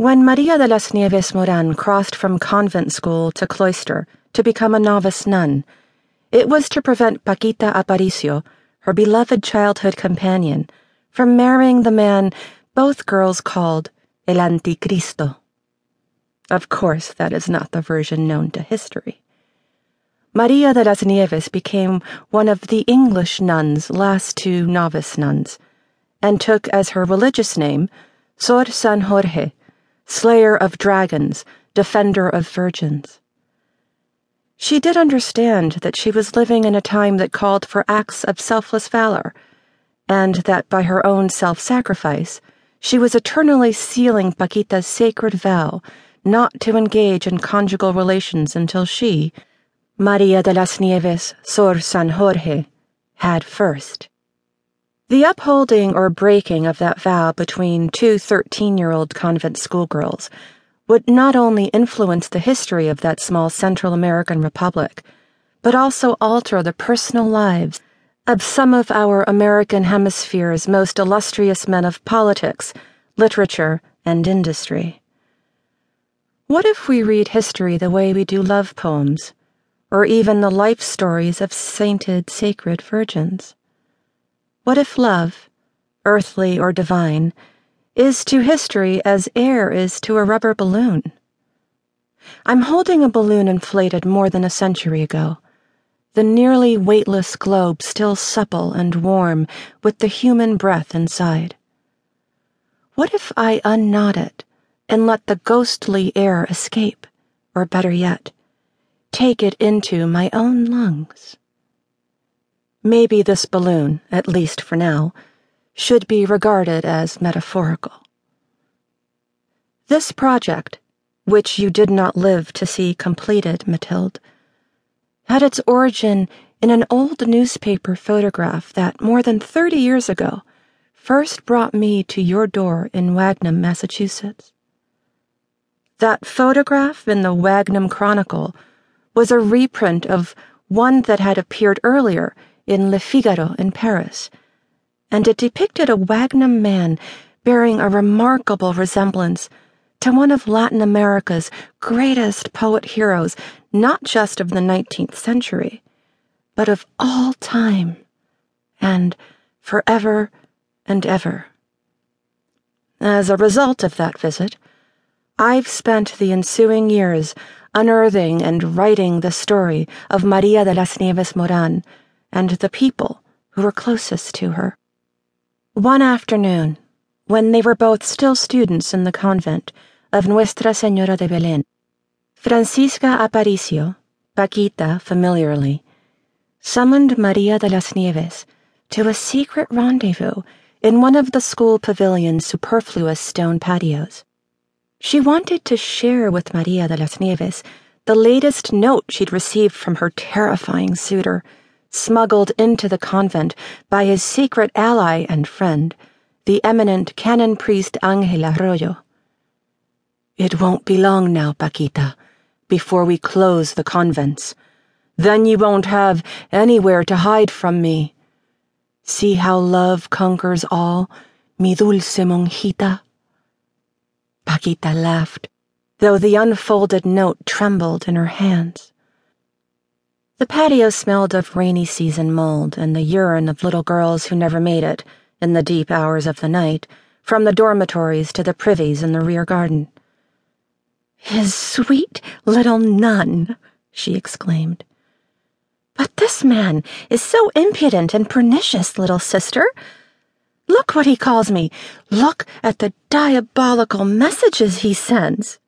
When Maria de las Nieves Moran crossed from convent school to cloister to become a novice nun, it was to prevent Paquita Aparicio, her beloved childhood companion, from marrying the man both girls called El Anticristo. Of course, that is not the version known to history. Maria de las Nieves became one of the English nuns' last two novice nuns, and took as her religious name Sor San Jorge slayer of dragons, defender of virgins. She did understand that she was living in a time that called for acts of selfless valor, and that by her own self sacrifice, she was eternally sealing Paquita's sacred vow not to engage in conjugal relations until she, Maria de las Nieves Sor San Jorge, had first. The upholding or breaking of that vow between two 13 year old convent schoolgirls would not only influence the history of that small Central American republic, but also alter the personal lives of some of our American hemisphere's most illustrious men of politics, literature, and industry. What if we read history the way we do love poems, or even the life stories of sainted, sacred virgins? What if love, earthly or divine, is to history as air is to a rubber balloon? I'm holding a balloon inflated more than a century ago, the nearly weightless globe still supple and warm with the human breath inside. What if I unknot it and let the ghostly air escape, or better yet, take it into my own lungs? Maybe this balloon, at least for now, should be regarded as metaphorical. This project, which you did not live to see completed, Mathilde, had its origin in an old newspaper photograph that, more than 30 years ago, first brought me to your door in Wagnum, Massachusetts. That photograph in the Wagnum Chronicle was a reprint of one that had appeared earlier in Le Figaro in Paris, and it depicted a Wagnum man bearing a remarkable resemblance to one of Latin America's greatest poet heroes, not just of the 19th century, but of all time, and forever and ever. As a result of that visit, I've spent the ensuing years unearthing and writing the story of Maria de las Nieves Moran and the people who were closest to her. One afternoon, when they were both still students in the convent of Nuestra Senora de Belén, Francisca Aparicio, Paquita familiarly, summoned Maria de las Nieves to a secret rendezvous in one of the school pavilion's superfluous stone patios. She wanted to share with Maria de las Nieves the latest note she'd received from her terrifying suitor smuggled into the convent by his secret ally and friend, the eminent canon priest Angel Arroyo. It won't be long now, Paquita, before we close the convents. Then you won't have anywhere to hide from me. See how love conquers all, mi dulce monjita? Paquita laughed, though the unfolded note trembled in her hands. The patio smelled of rainy season mold and the urine of little girls who never made it, in the deep hours of the night, from the dormitories to the privies in the rear garden. His sweet little nun, she exclaimed. But this man is so impudent and pernicious, little sister. Look what he calls me. Look at the diabolical messages he sends.